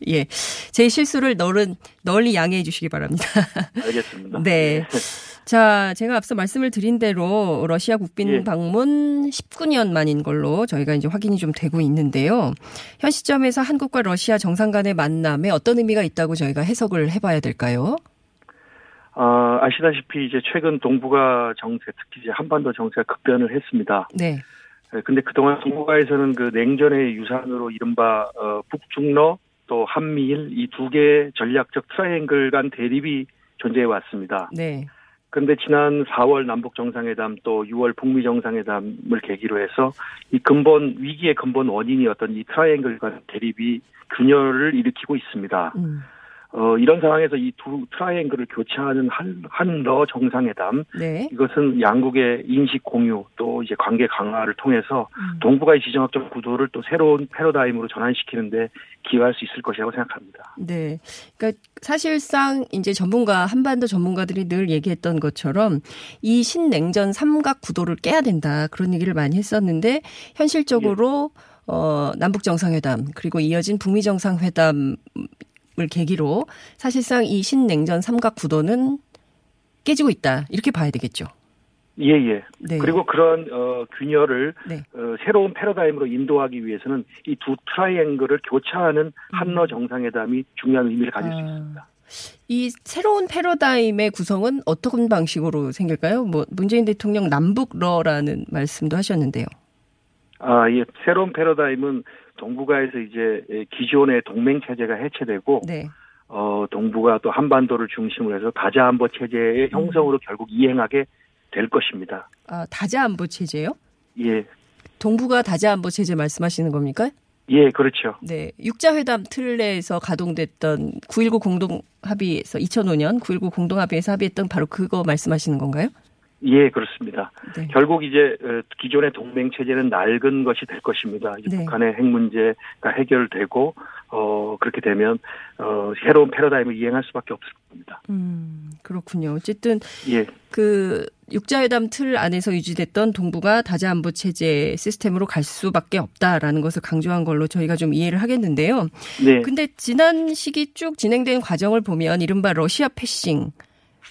예. 제 실수를 널은, 널리 양해해 주시기 바랍니다. 알겠습니다. 네. 자, 제가 앞서 말씀을 드린 대로 러시아 국빈 예. 방문 19년 만인 걸로 저희가 이제 확인이 좀 되고 있는데요. 현 시점에서 한국과 러시아 정상 간의 만남에 어떤 의미가 있다고 저희가 해석을 해봐야 될까요? 아, 아시다시피 이제 최근 동북아 정세, 특히 이제 한반도 정세가 급변을 했습니다. 네. 예, 근데 그동안 동북아에서는 그 냉전의 유산으로 이른바 어, 북중러 또 한미일 이 두 개의 전략적 트라이앵글 간 대립이 존재해 왔습니다. 네. 그런데 지난 4월 남북 정상회담 또 6월 북미 정상회담을 계기로 해서 이 근본 위기의 근본 원인이었던 이 트라이앵글 간 대립이 균열을 일으키고 있습니다. 음. 어, 이런 상황에서 이 두 트라이앵글을 교차하는 한, 한러 정상회담. 네. 이것은 양국의 인식 공유 또 이제 관계 강화를 통해서 동북아의 지정학적 구도를 또 새로운 패러다임으로 전환시키는데 기여할 수 있을 것이라고 생각합니다. 네. 그러니까 사실상 이제 전문가 한반도 전문가들이 늘 얘기했던 것처럼 이 신냉전 삼각 구도를 깨야 된다 그런 얘기를 많이 했었는데 현실적으로 어 남북 정상회담 그리고 이어진 북미 정상회담 을 계기로 사실상 이 신냉전 삼각 구도는 깨지고 있다 이렇게 봐야 되겠죠. 예, 예. 네. 그리고 그런, 어, 균열을, 네. 어, 새로운 패러다임으로 인도하기 위해서는 이 두 트라이앵글을 교차하는 한러 정상회담이 중요한 의미를 가질 수 있습니다. 이 새로운 패러다임의 구성은 어떤 방식으로 생길까요? 뭐 문재인 대통령 남북러라는 말씀도 하셨는데요. 아, 예. 새로운 패러다임은 동북아에서 이제 예, 기존의 동맹 체제가 해체되고, 네. 어, 동북아 또 한반도를 중심으로 해서 다자 안보 체제의 형성으로 결국 이행하게 될 것입니다. 아, 다자 안보 체제요? 예. 동북아 다자 안보 체제 말씀하시는 겁니까? 예, 그렇죠. 네. 육자회담 틀 내에서 가동됐던 9.19 공동합의에서 2005년 9.19 공동합의에서 합의했던 바로 그거 말씀하시는 건가요? 예, 그렇습니다. 네. 결국 이제 어, 기존의 동맹 체제는 낡은 것이 될 것입니다. 네. 북한의 핵 문제가 해결되고 어 그렇게 되면 어 새로운 패러다임을 이행할 수밖에 없을 겁니다. 음, 그렇군요. 어쨌든 예. 그 육자회담 틀 안에서 유지됐던 동북아 다자 안보 체제 시스템으로 갈 수밖에 없다라는 것을 강조한 걸로 저희가 좀 이해를 하겠는데요. 네. 근데 지난 시기 쭉 진행된 과정을 보면 이른바 러시아 패싱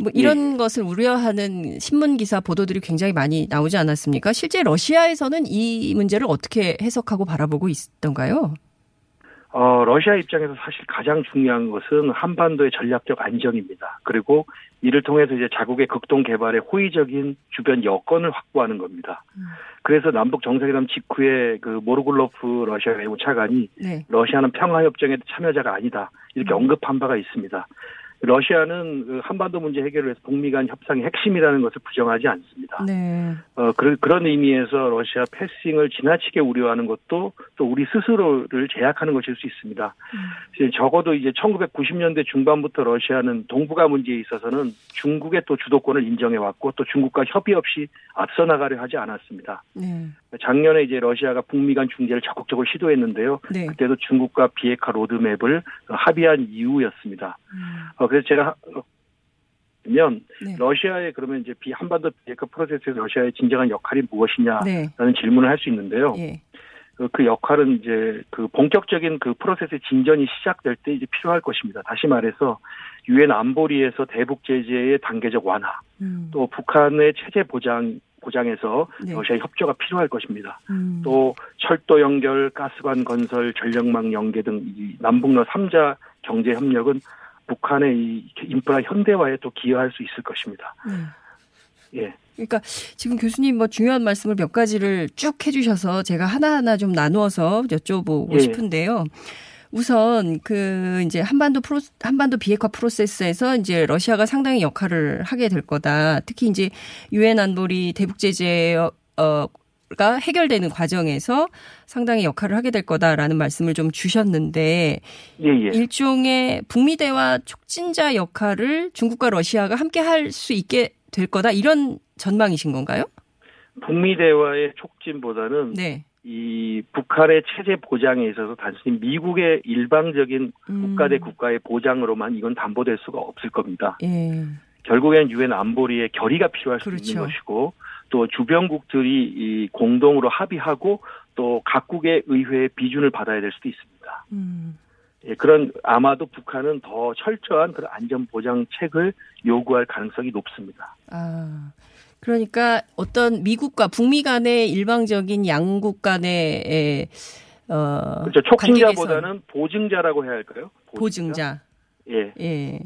뭐 이런 것을 우려하는 신문 기사 보도들이 굉장히 많이 나오지 않았습니까? 실제 러시아에서는 이 문제를 어떻게 해석하고 바라보고 있던가요? 어, 러시아 입장에서 사실 가장 중요한 것은 한반도의 전략적 안정입니다. 그리고 이를 통해서 이제 자국의 극동 개발에 호의적인 주변 여건을 확보하는 겁니다. 그래서 남북 정상회담 직후에 그 모르골로프 러시아 외무차관이 네. 러시아는 평화협정에 참여자가 아니다 이렇게 언급한 바가 있습니다. 러시아는 그 한반도 문제 해결을 위해서 북미 간 협상의 핵심이라는 것을 부정하지 않습니다. 네. 어, 그, 그런 의미에서 러시아 패싱을 지나치게 우려하는 것도 또 우리 스스로를 제약하는 것일 수 있습니다. 이제 적어도 이제 1990년대 중반부터 러시아는 동북아 문제에 있어서는 중국의 또 주도권을 인정해왔고 또 중국과 협의 없이 앞서 나가려 하지 않았습니다. 네. 작년에 이제 러시아가 북미 간 중재를 적극적으로 시도했는데요. 네. 그때도 중국과 비핵화 로드맵을 합의한 이후였습니다. 어, 그래서 제가 면 네. 러시아의 그러면 이제 비 한반도 비핵화 프로세스에서 러시아의 진정한 역할이 무엇이냐라는 네. 질문을 할 수 있는데요. 예. 그, 그 역할은 이제 그 본격적인 그 프로세스의 진전이 시작될 때 이제 필요할 것입니다. 다시 말해서 유엔 안보리에서 대북 제재의 단계적 완화, 음. 또 북한의 체제 보장 보장에서 네. 러시아의 협조가 필요할 것입니다. 음. 또 철도 연결, 가스관 건설, 전력망 연계 등이 남북러 3자 경제 협력은 북한의 이 인프라 현대화에 또 기여할 수 있을 것입니다. 네. 예. 그러니까 지금 교수님 뭐 중요한 말씀을 몇 가지를 쭉 해주셔서 제가 하나하나 좀 나누어서 여쭤보고 예. 싶은데요. 우선 그 이제 한반도 프로 한반도 비핵화 프로세스에서 이제 러시아가 상당히 역할을 하게 될 거다. 특히 이제 유엔 안보리 대북 제재 어 가 해결되는 과정에서 상당히 역할을 하게 될 거다라는 말씀을 좀 주셨는데 예, 예. 일종의 북미 대화 촉진자 역할을 중국과 러시아가 함께 할 수 있게 될 거다 이런 전망이신 건가요? 북미 대화의 촉진보다는 네. 이 북한의 체제 보장에 있어서 단순히 미국의 일방적인 국가 대 국가의 보장으로만 이건 담보될 수가 없을 겁니다. 예. 결국엔 유엔 안보리의 결의가 필요할 수 그렇죠. 있는 것이고 또 주변국들이 이 공동으로 합의하고 또 각국의 의회의 비준을 받아야 될 수도 있습니다. 음. 예, 그런 아마도 북한은 더 철저한 그런 안전 보장책을 요구할 가능성이 높습니다. 아. 그러니까 어떤 미국과 북미 간의 일방적인 양국 간의 어 그렇죠. 촉진자보다는 보증자라고 해야 할까요? 보증자. 예. 예.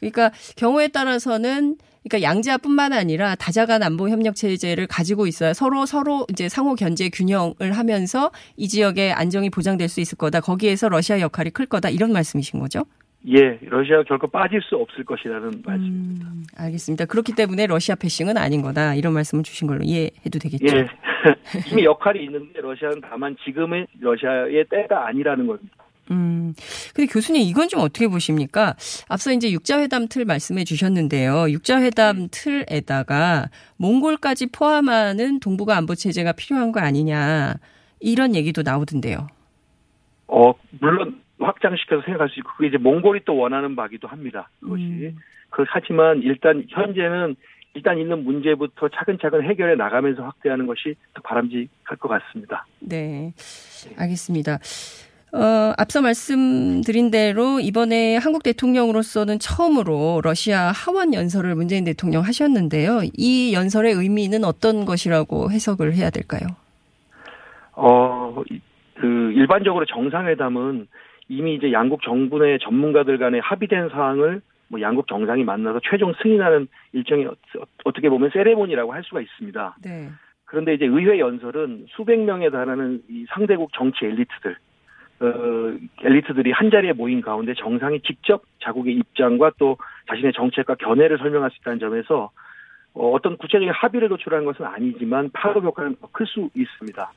그러니까 경우에 따라서는 그러니까 양자뿐만 아니라 다자간 안보 협력 체제를 가지고 있어야 서로 서로 이제 상호 견제 균형을 하면서 이 지역의 안정이 보장될 수 있을 거다. 거기에서 러시아 역할이 클 거다. 이런 말씀이신 거죠? 예, 러시아가 결코 빠질 수 없을 것이라는 말씀입니다. 음, 알겠습니다. 그렇기 때문에 러시아 패싱은 아닌 거다 이런 말씀을 주신 걸로 이해해도 되겠죠. 예, 이미 역할이 있는데 러시아는 다만 지금의 러시아의 때가 아니라는 겁니다. 음. 근데 교수님 이건 좀 어떻게 보십니까? 앞서 이제 육자회담 틀 말씀해 주셨는데요. 육자회담 틀에다가 몽골까지 포함하는 동북아 안보 체제가 필요한 거 아니냐 이런 얘기도 나오던데요. 어, 물론 확장시켜서 생각할 수 있고 그게 이제 몽골이 또 원하는 바기도 합니다. 그것이. 음. 그 하지만 일단 현재는 일단 있는 문제부터 차근차근 해결해 나가면서 확대하는 것이 더 바람직할 것 같습니다. 네. 알겠습니다. 어, 앞서 말씀드린 대로 이번에 한국 대통령으로서는 처음으로 러시아 하원 연설을 문재인 대통령 하셨는데요. 이 연설의 의미는 어떤 것이라고 해석을 해야 될까요? 어, 이- 그 일반적으로 정상회담은 이미 이제 양국 정부 내 전문가들 간에 합의된 사항을 뭐 양국 정상이 만나서 최종 승인하는 일정이 어- 어떻게 보면 세레모니라고 할 수가 있습니다. 네. 그런데 이제 의회 연설은 수백 명에 달하는 이 상대국 정치 엘리트들, 어, 엘리트들이 한 자리에 모인 가운데 정상이 직접 자국의 입장과 또 자신의 정책과 견해를 설명할 수 있다는 점에서 어, 어떤 구체적인 합의를 도출하는 것은 아니지만 파급 효과는 더 클 수 있습니다.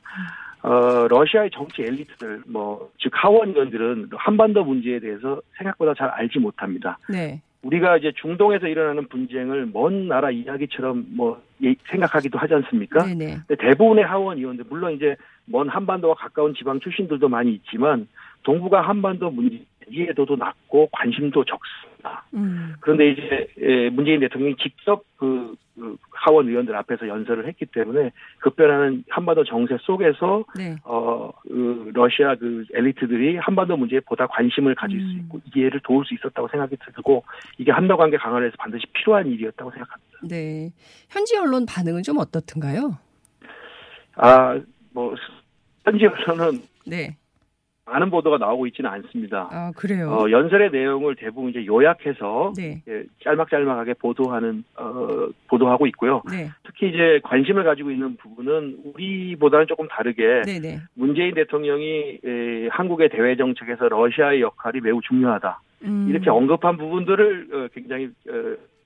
어, 러시아의 정치 엘리트들, 뭐, 즉, 하원 의원들은 한반도 문제에 대해서 생각보다 잘 알지 못합니다. 네. 우리가 이제 중동에서 일어나는 분쟁을 먼 나라 이야기처럼 뭐 예- 생각하기도 하지 않습니까? 네네. 근데 대부분의 하원 의원들 물론 이제 먼 한반도와 가까운 지방 출신들도 많이 있지만 동북아 한반도 문제 이해도도 낮고 관심도 적습니다. 음. 그런데 이제 예, 문재인 대통령이 직접 그, 그 하원 의원들 앞에서 연설을 했기 때문에 급변하는 한반도 정세 속에서 네. 어, 그 러시아 그 엘리트들이 한반도 문제에 보다 관심을 가질 수 있고 이해를 도울 수 있었다고 생각이 들고 이게 한미 관계 강화를 위해서 반드시 필요한 일이었다고 생각합니다. 네. 현지 언론 반응은 좀 어떻든가요? 아, 뭐 현지에서는 네. 많은 보도가 나오고 있지는 않습니다. 아, 그래요? 어, 연설의 내용을 대부분 이제 요약해서 네. 예, 짤막짤막하게 보도하는 어, 보도하고 있고요. 네. 특히 이제 관심을 가지고 있는 부분은 우리보다는 조금 다르게 네네. 문재인 대통령이 에, 한국의 대외 정책에서 러시아의 역할이 매우 중요하다. 음. 이렇게 언급한 부분들을 어, 굉장히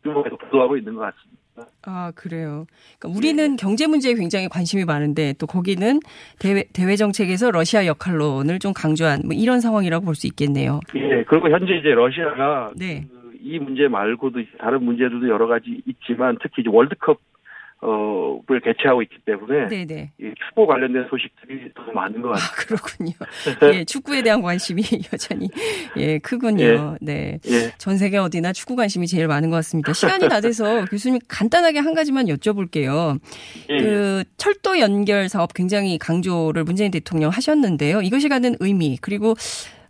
어, 주목해서 보도하고 있는 것 같습니다. 아, 그래요. 그러니까 우리는 경제 문제에 굉장히 관심이 많은데 또 거기는 대외, 대외 정책에서 러시아 역할론을 좀 강조한 뭐 이런 상황이라고 볼 수 있겠네요. 예, 그리고 현재 이제 러시아가 네. 그 이 문제 말고도 다른 문제들도 여러 가지 있지만 특히 이제 월드컵 어를 개최하고 있기 때문에 네네. 이 축구 관련된 소식들이 더 많은 것 같습니다. 그렇군요. 예, 축구에 대한 관심이 여전히 예, 크군요. 예. 네. 예. 전 세계 어디나 축구 관심이 제일 많은 것 같습니다. 시간이 다 돼서 교수님 간단하게 한 가지만 여쭤볼게요. 예. 그 철도 연결 사업 굉장히 강조를 문재인 대통령 하셨는데요. 이것이 갖는 의미 그리고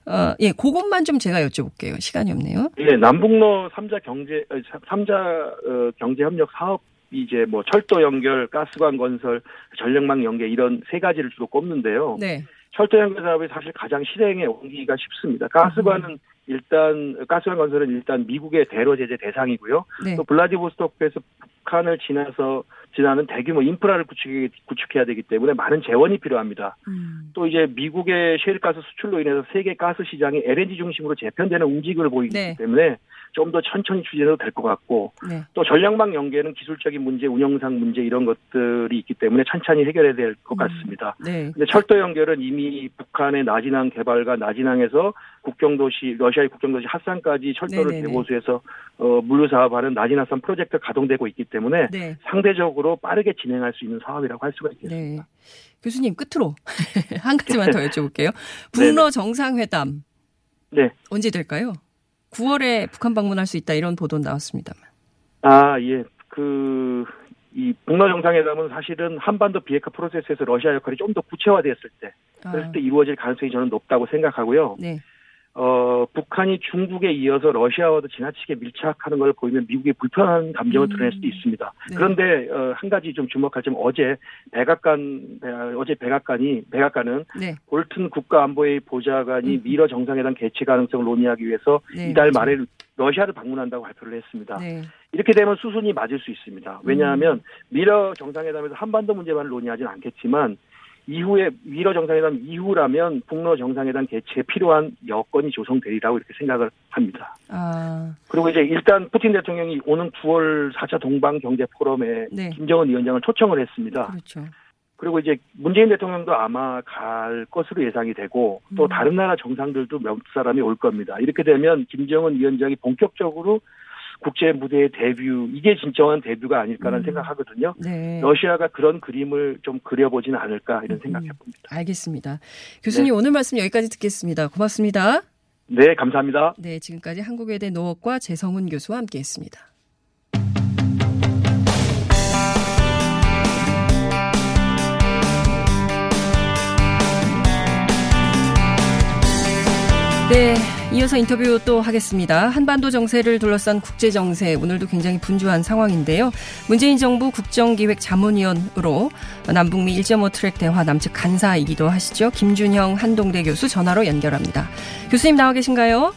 어, 예, 그것만 좀 제가 여쭤볼게요. 시간이 없네요. 예, 남북로 3자 경제, 3자 어, 경제협력 사업, 이제 뭐 철도 연결, 가스관 건설, 전력망 연계 이런 세 가지를 주로 꼽는데요. 네. 철도 연결 사업이 사실 가장 실행에 옮기기가 쉽습니다. 가스관은 일단, 가스관 건설은 일단 미국의 대로 제재 대상이고요. 네. 또 블라디보스토크에서 북한을 지나서 지나는 대규모 인프라를 구축해, 구축해야 되기 때문에 많은 재원이 필요합니다. 음. 또 이제 미국의 셰일가스 수출로 인해서 세계 가스 시장이 LNG 중심으로 재편되는 움직임을 보이기 네. 때문에 좀 더 천천히 추진해도 될 것 같고 네. 또 전력망 연계는 기술적인 문제, 운영상 문제 이런 것들이 있기 때문에 천천히 해결해야 될 것 같습니다. 네. 근데 철도 연결은 이미 북한의 나진항 개발과 나진항에서 국경도시 러시아의 국경도시 핫산까지 철도를 네네네. 대보수해서 어, 물류 사업하는 나진하산 프로젝트 가 가동되고 있기 때문에 네. 상대적으로 빠르게 진행할 수 있는 사업이라고 할 수가 있겠습니다. 네. 교수님 끝으로 한 가지만 더 여쭤볼게요. 북러 정상회담 네. 언제 될까요? 9월에 북한 방문할 수 있다 이런 보도 나왔습니다만. 아, 예. 그, 이 북러 정상회담은 사실은 한반도 비핵화 프로세스에서 러시아 역할이 좀 더 구체화됐을 때, 그랬을 아. 때 이루어질 가능성이 저는 높다고 생각하고요. 네. 어, 북한이 중국에 이어서 러시아와도 지나치게 밀착하는 걸 보이면 미국이 불편한 감정을 드러낼 수도 있습니다. 네. 그런데 어, 한 가지 좀 주목할 점 어제 백악관 배- 어제 백악관이 백악관은 네. 볼튼 국가안보회의 보좌관이 미러 정상회담 개최 가능성을 논의하기 위해서 네, 이달 맞아요. 말에 러시아를 방문한다고 발표를 했습니다. 네. 이렇게 되면 수순이 맞을 수 있습니다. 왜냐하면 미러 정상회담에서 한반도 문제만을 논의하지는 않겠지만 이후에 위러 정상회담 이후라면 북러 정상회담 개최에 필요한 여건이 조성되리라고 이렇게 생각을 합니다. 아, 그리고 이제 일단 푸틴 대통령이 오는 9월 4차 동방 경제 포럼에 네. 김정은 위원장을 초청을 했습니다. 그렇죠. 그리고 이제 문재인 대통령도 아마 갈 것으로 예상이 되고 또 음. 다른 나라 정상들도 몇 사람이 올 겁니다. 이렇게 되면 김정은 위원장이 본격적으로 국제 무대의 데뷔 이게 진정한 데뷔가 아닐까라는 생각하거든요. 네. 러시아가 그런 그림을 좀 그려보지는 않을까 이런 생각해 봅니다. 알겠습니다. 교수님 오늘 말씀 여기까지 듣겠습니다. 고맙습니다. 네, 감사합니다. 네, 지금까지 한국외대 노업과 재성훈 교수와 함께했습니다. 네, 이어서 인터뷰 또 하겠습니다. 한반도 정세를 둘러싼 국제 정세 오늘도 굉장히 분주한 상황인데요. 문재인 정부 국정기획 자문위원으로 남북미 1.5 트랙 대화 남측 간사이기도 하시죠. 김준형 한동대 교수 전화로 연결합니다. 교수님 나와 계신가요?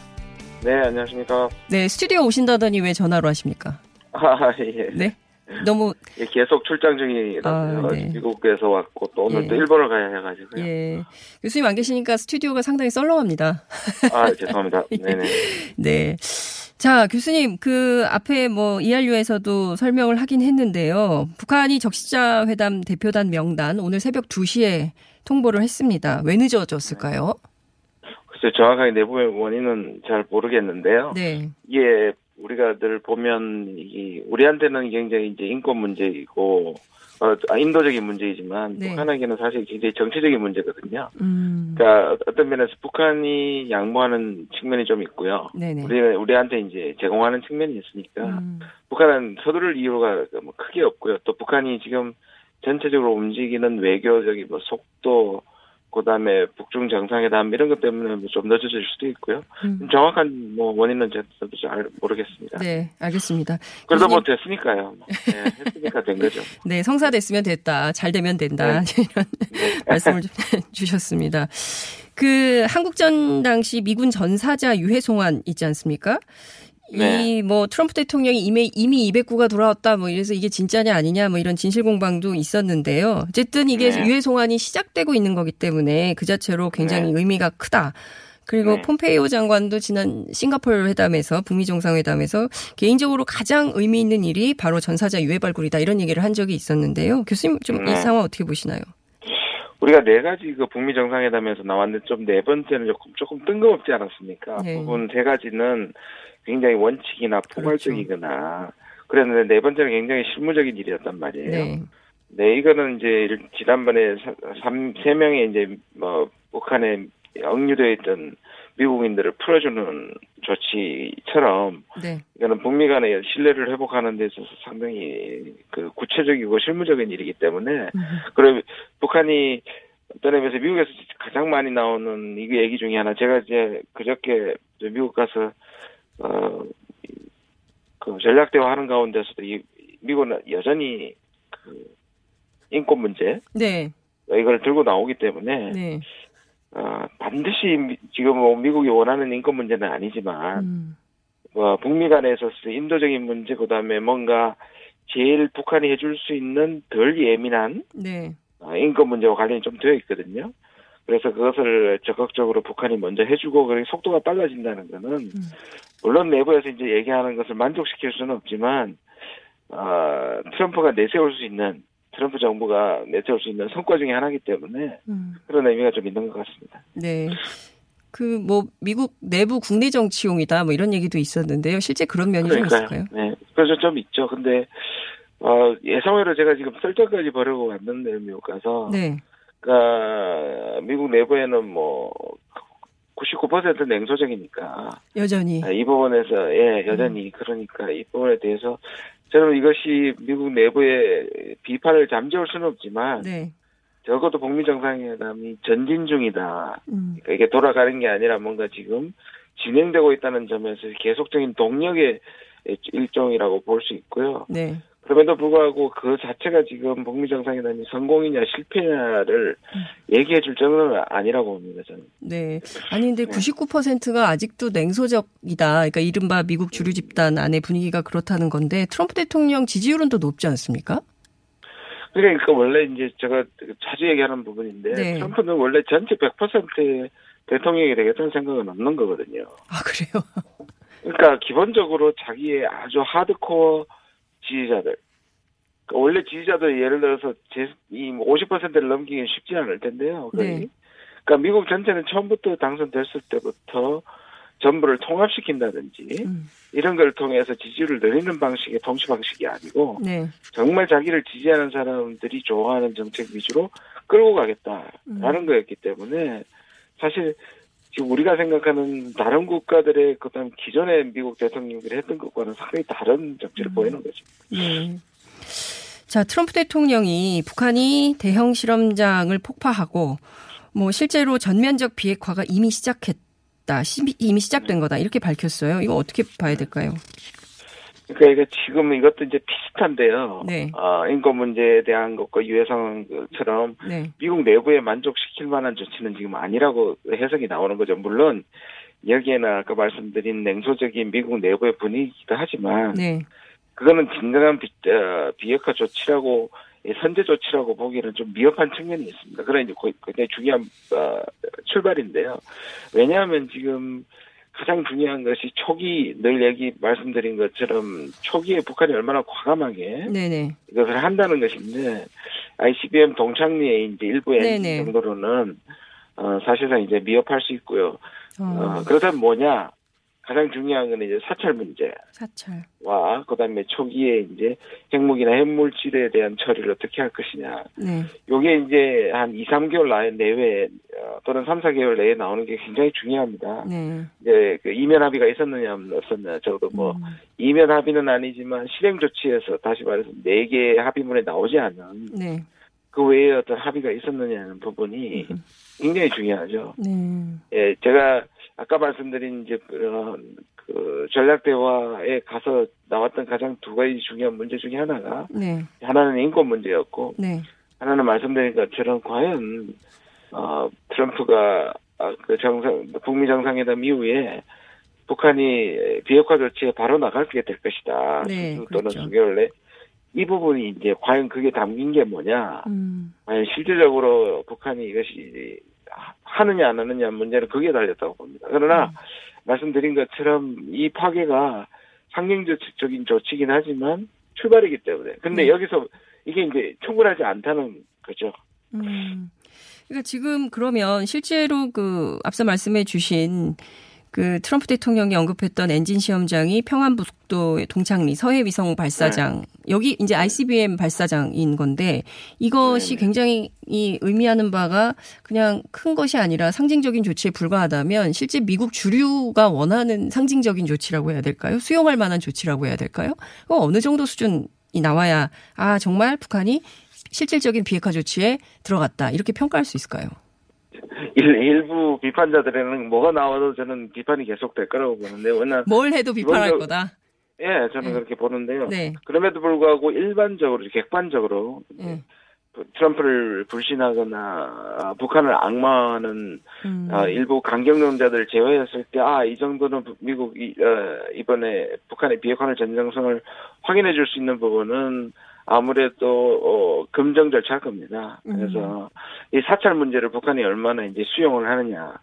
네, 안녕하십니까. 네, 스튜디오 오신다더니 왜 전화로 하십니까? 아, 예. 네. 너무 예, 계속 출장 중이라서요. 아, 네. 미국에서 왔고 또 오늘 예. 또 일본을 가야 해가지고요. 예. 교수님 안 계시니까 스튜디오가 상당히 썰렁합니다. 아, 죄송합니다. 네네. 네. 자, 교수님, 그 앞에 뭐 ERU에서도 설명을 하긴 했는데요. 북한이 적시자 회담 대표단 명단 오늘 새벽 2시에 통보를 했습니다. 왜 늦어졌을까요? 글쎄 정확하게 내부 원인은 잘 모르겠는데요. 네. 이게 우리가 늘 보면 이 우리한테는 굉장히 이제 인권 문제이고 어, 아, 인도적인 문제이지만 네. 북한에게는 사실 굉장히 정치적인 문제거든요. 음. 그러니까 어떤 면에서 북한이 양보하는 측면이 좀 있고요. 네네. 우리 우리한테 이제 제공하는 측면이 있으니까 음. 북한은 서두를 이유가 뭐 크게 없고요. 또 북한이 지금 전체적으로 움직이는 외교적인 뭐 속도, 그다음에 북중 정상회담 이런 것 때문에 뭐좀 늦어질 수도 있고요. 음. 정확한 뭐 원인은 저도 잘 모르겠습니다. 네, 알겠습니다. 그래도 뭐 됐으니까요. 네, 했으니까 된 거죠. 네, 성사됐으면 됐다. 잘 되면 된다. 네. 이런 말씀을 좀 주셨습니다. 그 한국전 당시 미군 전사자 유해 송환 있지 않습니까? 네. 이뭐 트럼프 대통령이 이미 이미 209가 돌아왔다 뭐 이래서 이게 진짜냐 아니냐 뭐 이런 진실 공방도 있었는데요. 어쨌든 이게 네. 유해 송환이 시작되고 있는 거기 때문에 그 자체로 굉장히 의미가 크다. 그리고 네. 폼페이오 장관도 지난 싱가포르 회담에서 북미 정상회담에서 개인적으로 가장 의미 있는 일이 바로 전사자 유해 발굴이다 이런 얘기를 한 적이 있었는데요. 교수님 좀이 네. 상황 어떻게 보시나요? 우리가 네 가지 그 북미 정상회담에서 나왔는데 좀 네 번째는 조금 조금 뜬금없지 않았습니까? 네. 부분 세 가지는 굉장히 원칙이나 포괄적이거나 그랬는데 네 번째는 굉장히 실무적인 일이었단 말이에요. 네. 네, 이거는 이제 일- 지난번에 사- 삼, 세 명의 이제 뭐 북한에 억류되어 있던 미국인들을 풀어주는 조치처럼 네. 이거는 북미 간의 신뢰를 회복하는 데 있어서 상당히 그 구체적이고 실무적인 일이기 때문에 그리고 북한이 어떤 의미에서 미국에서 가장 많이 나오는 이 얘기 중에 하나 제가 이제 그저께 미국 가서 어 그 전략 대화하는 가운데서도 이 미국은 여전히 그 인권 문제 네. 이걸 들고 나오기 때문에 네. 어, 반드시 미- 지금 뭐 미국이 원하는 인권 문제는 아니지만 음. 뭐 북미 간에 있어서 인도적인 문제 그다음에 뭔가 제일 북한이 해줄 수 있는 덜 예민한 네. 어, 인권 문제와 관련이 좀 되어 있거든요. 그래서 그것을 적극적으로 북한이 먼저 해주고 그게 속도가 빨라진다는 거는 물론 내부에서 이제 얘기하는 것을 만족시킬 수는 없지만 어, 트럼프가 내세울 수 있는 트럼프 정부가 내세울 수 있는 성과 중에 하나이기 때문에 음. 그런 의미가 좀 있는 것 같습니다. 네. 그 뭐 미국 내부 국내 정치용이다 뭐 이런 얘기도 있었는데요. 실제 그런 면이 좀 있을까요? 네, 그래서 좀 있죠. 근데 어, 예상외로 제가 지금 설정까지 벌이고 왔는데 미국 가서 네. 그러니까 미국 내부에는 뭐 99% 냉소적이니까 여전히 아, 이 부분에서 예 여전히 그러니까 이 부분에 대해서 저는 이것이 미국 내부의 비판을 잠재울 수는 없지만 네. 적어도 북미 정상회담이 전진 중이다. 음. 그러니까 이게 돌아가는 게 아니라 뭔가 지금 진행되고 있다는 점에서 계속적인 동력의 일종이라고 볼 수 있고요. 네. 그럼에도 불구하고 그 자체가 지금 북미 정상회담이 성공이냐 실패냐를 얘기해 줄 정도는 아니라고 봅니다, 저는. 네. 아니 근데 99%가 아직도 냉소적이다. 그러니까 이른바 미국 주류 집단 안에 분위기가 그렇다는 건데 트럼프 대통령 지지율은 더 높지 않습니까? 그러니까 원래 이제 제가 자주 얘기하는 부분인데 네. 트럼프는 원래 전체 100%의 대통령이 되겠다는 생각은 없는 거거든요. 아 그래요? 그러니까 기본적으로 자기의 아주 하드코어 지지자들. 그러니까 원래 지지자들 예를 들어서 제, 이 50%를 넘기긴 쉽지 않을 텐데요. 네. 그러니까 미국 전체는 처음부터 당선됐을 때부터 전부를 통합시킨다든지 음. 이런 걸 통해서 지지율을 늘리는 방식의 통치 방식이 아니고 네. 정말 자기를 지지하는 사람들이 좋아하는 정책 위주로 끌고 가겠다라는 음. 거였기 때문에 사실 지금 우리가 생각하는 다른 국가들의 그다음 기존의 미국 대통령들이 했던 것과는 상당히 다른 정치를 보이는 거죠. 네. 자, 트럼프 대통령이 북한이 대형 실험장을 폭파하고 뭐 실제로 전면적 비핵화가 이미 시작했다. 시- 이미 시작된 거다. 이렇게 밝혔어요. 이거 어떻게 봐야 될까요? 그러니까 이게 지금 이것도 이제 비슷한데요. 네. 어, 인권 문제에 대한 것과 유해 상황처럼 네. 미국 내부에 만족시킬 만한 조치는 지금 아니라고 해석이 나오는 거죠. 물론 여기에는 아까 말씀드린 냉소적인 미국 내부의 분위기이기도 하지만 네. 그거는 진정한 비, 어, 비핵화 조치라고 예, 선제 조치라고 보기에는 좀 미흡한 측면이 있습니다. 그런 이제 고- 굉장히 중요한 어, 출발인데요. 왜냐하면 지금 가장 중요한 것이 초기 늘 얘기 말씀드린 것처럼 초기에 북한이 얼마나 과감하게 네네. 이것을 한다는 것인데 ICBM 동창리의 이제 일부 엔진. 정도로는 어, 사실상 이제 미흡할 수 있고요. 어, 어, 그렇다면 뭐냐? 가장 중요한 건 이제 사찰 문제. 사찰. 와 그다음에 초기에 이제 핵무기나 핵물질에 대한 처리를 어떻게 할 것이냐. 네. 요게 이제 한 2, 3개월 나- 내외 어, 또는 3, 4개월 내에 나오는 게 굉장히 중요합니다. 네. 이제 그 이면 합의가 있었느냐 없었느냐 저도 뭐 음. 이면 합의는 아니지만 실행 조치에서 다시 말해서 네 개의 합의문에 나오지 않은 네. 그 외에 어떤 합의가 있었느냐는 부분이 굉장히 중요하죠. 네. 예, 제가 아까 말씀드린 이제 그런 그 전략 대화에 가서 나왔던 가장 두 가지 중요한 문제 중에 하나가 네. 하나는 인권 문제였고 네. 하나는 말씀드린 것처럼 과연 어 트럼프가 아, 그 정상 북미 정상회담 이후에 북한이 비핵화 조치에 바로 나가게 될 것이다. 네, 주 또는 그렇죠. 수개월 내. 이 부분이 이제 과연 그게 담긴 게 뭐냐. 음. 과연 실질적으로 북한이 이것이 하느냐 안 하느냐 문제는 그게 달렸다고 봅니다. 그러나 말씀드린 것처럼 이 파괴가 상징적인 조치긴 하지만 출발이기 때문에. 근데 네. 여기서 이게 이제 충분하지 않다는 거죠. 음. 그러니까 지금 그러면 실제로 그 앞서 말씀해 주신 그 트럼프 대통령이 언급했던 엔진 시험장이 평안북도의 동창리 서해 위성 발사장 여기 이제 ICBM 발사장인 건데 이것이 굉장히 이 의미하는 바가 그냥 큰 것이 아니라 상징적인 조치에 불과하다면 실제 미국 주류가 원하는 상징적인 조치라고 해야 될까요? 수용할 만한 조치라고 해야 될까요? 그 어느 정도 수준이 나와야 아 정말 북한이 실질적인 비핵화 조치에 들어갔다 이렇게 평가할 수 있을까요? 일, 일부 비판자들에는 뭐가 나와도 저는 비판이 계속될 거라고 보는데 워낙 뭘 해도 비판할 기본적- 거다. 예, 저는 그렇게 보는데요. 네. 그럼에도 불구하고 일반적으로 객관적으로 네. 트럼프를 불신하거나 아, 북한을 악마하는 음. 아, 일부 강경론자들 제외했을 때, 아, 이 정도는 부- 미국 이, 어, 이번에 북한의 비핵화의 전정성을 확인해 줄 수 있는 부분은 아무래도, 어, 금정 절차일 겁니다. 그래서 이 사찰 문제를 북한이 얼마나 이제 수용을 하느냐.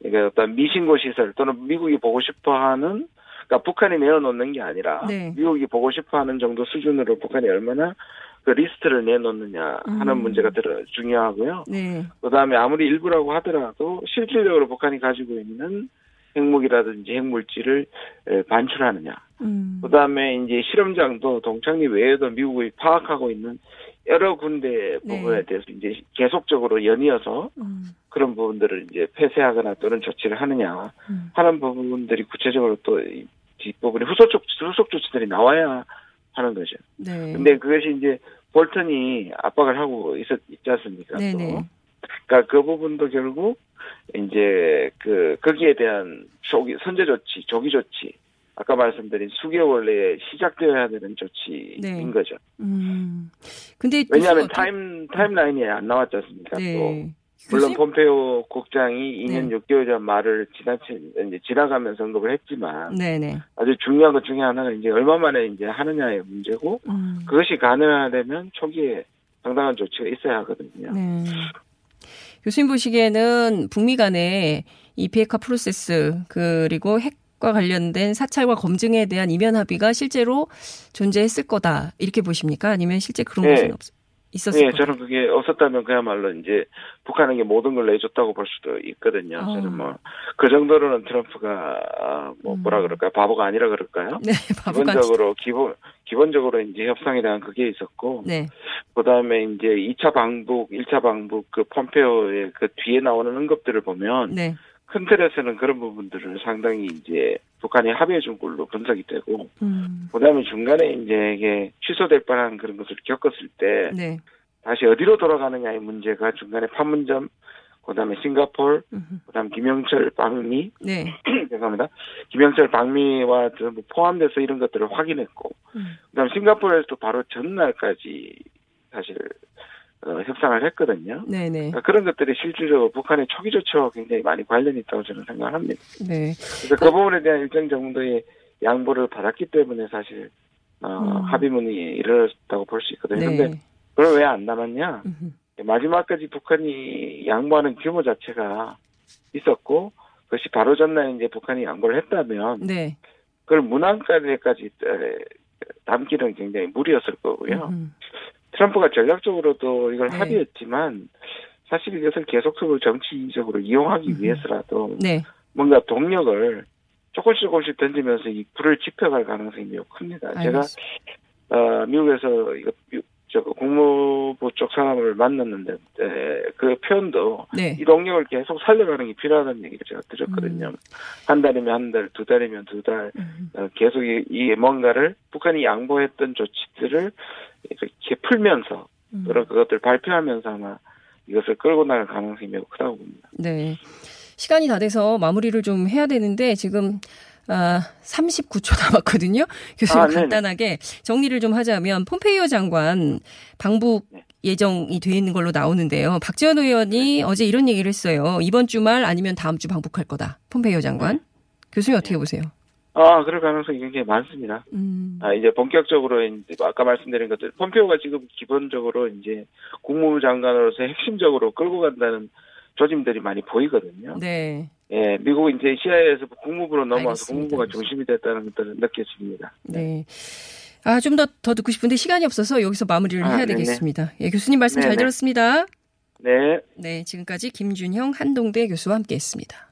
그러니까 어떤 미신고 시설 또는 미국이 보고 싶어 하는, 그러니까 북한이 내어놓는 게 아니라 네. 미국이 보고 싶어 하는 정도 수준으로 북한이 얼마나 그 리스트를 내놓느냐 하는 음. 문제가 들어 중요하고요. 네. 그 다음에 아무리 일부라고 하더라도 실질적으로 북한이 가지고 있는 핵무기라든지 핵물질을 에, 반출하느냐. 음. 그 다음에 이제 실험장도 동창리 외에도 미국이 파악하고 있는 여러 군데 네. 부분에 대해서 이제 계속적으로 연이어서 음. 그런 부분들을 이제 폐쇄하거나 또는 조치를 하느냐 음. 하는 부분들이 구체적으로 또이 뒷부분에 후속 조치, 후속 조치들이 나와야 하는 거죠. 네. 근데 그것이 이제 볼턴이 압박을 하고 있었, 있지 않습니까? 네네. 또. 그러니까 그 부분도 결국 이제 그 거기에 대한 조기 선제 조치, 조기 조치, 아까 말씀드린 수개월 내에 시작되어야 되는 조치인 네. 거죠. 음. 근데 왜냐하면 무슨 타임 타임라인이 안 나왔지 않습니까? 네. 또 물론? 폼페오 국장이 2년 네. 6개월 전 말을 지나치 이제 지나가면서 언급을 했지만 네네. 아주 중요한 것 중에 하나가 이제 얼마 만에 이제 하느냐의 문제고 음. 그것이 가능하려면 초기에 상당한 조치가 있어야 하거든요. 네. 교수님 보시기에는 북미 간의 이 비핵화 프로세스 그리고 핵과 관련된 사찰과 검증에 대한 이면 합의가 실제로 존재했을 거다 이렇게 보십니까? 아니면 실제 그런 네. 것은 없, 있었을 예, 거다? 저는 그게 없었다면 그야말로 이제 북한에게 모든 걸 내줬다고 볼 수도 있거든요. 어. 저는 뭐 그 정도로는 트럼프가 아, 뭐 뭐라 그럴까요? 바보가 아니라 그럴까요? 음. 네, 바보가 기본적으로 기본 기본적으로 이제 협상에 대한 그게 있었고 네. 그다음에 이제 2차 방북, 1차 방북 그 폼페오의 그 뒤에 나오는 언급들을 보면 네. 큰 틀에서는 그런 부분들을 상당히 이제 북한이 합의해 준 걸로 분석이 되고 음. 그다음에 중간에 이제 이게 취소될 뻔한 그런 것을 겪었을 때 네. 다시 어디로 돌아가느냐의 문제가 중간에 판문점 그다음에 싱가폴 그다음 김영철 방미 네. 죄송합니다 김영철 방미와 포함돼서 이런 것들을 확인했고 그다음 싱가포르에서도 바로 전날까지 사실 어, 협상을 했거든요. 네네. 그러니까 그런 것들이 실질적으로 북한의 초기 조치와 굉장히 많이 관련이 있다고 저는 생각합니다. 네. 그래서 그 부분에 대한 일정 정도의 양보를 받았기 때문에 사실 어, 음. 합의문이 이르렀다고 볼 수 있거든요. 네. 근데 그걸 왜 안 남았냐? 마지막까지 북한이 양보하는 규모 자체가 있었고 그것이 바로 전날 이제 북한이 양보를 했다면 네. 그걸 문안까지까지 담기는 굉장히 무리였을 거고요. 트럼프가 전략적으로도 이걸 네. 합의했지만 사실 이것을 계속적으로 정치적으로 이용하기 위해서라도 네. 뭔가 동력을 조금씩 조금씩 던지면서 이 불을 지펴갈 가능성이 매우 큽니다. 제가 어, 미국에서 이거 미- 저 국무부 쪽 사람을 만났는데 에, 그 표현도 네. 이 동력을 계속 살려가는 게 필요하다는 얘기를 제가 드렸거든요. 음. 한 달이면 한 달, 두 달이면 두 달, 어, 계속 이, 이 뭔가를 북한이 양보했던 조치들을 이렇게 풀면서 음. 그런 그것들 발표하면서 아마 이것을 끌고 나갈 가능성이 매우 크다고 봅니다. 네. 시간이 다 돼서 마무리를 좀 해야 되는데 지금 아, 39초 남았거든요. 교수님 아. 간단하게 정리를 좀 하자면 폼페이오 장관 방북 네. 예정이 돼 있는 걸로 나오는데요. 박지원 의원이 어제 이런 얘기를 했어요. 이번 주말 아니면 다음 주 방북할 거다. 폼페이오 장관. 교수님 어떻게 보세요? 아, 그럴 가능성이 굉장히 많습니다. 음. 아, 이제 본격적으로 이제 아까 말씀드린 것들 폼페오가 지금 기본적으로 이제 국무부 장관으로서 핵심적으로 끌고 간다는 조짐들이 많이 보이거든요. 네. 예, 미국 이제 시아에서 국무부로 넘어와서 알겠습니다. 국무부가 중심이 됐다는 것들을 느껴집니다. 네. 아, 좀 더 더 듣고 싶은데 시간이 없어서 여기서 마무리를 아, 해야 네네. 되겠습니다. 예, 교수님 말씀 잘 네네. 들었습니다. 네. 네, 지금까지 김준형 한동대 교수와 함께 했습니다.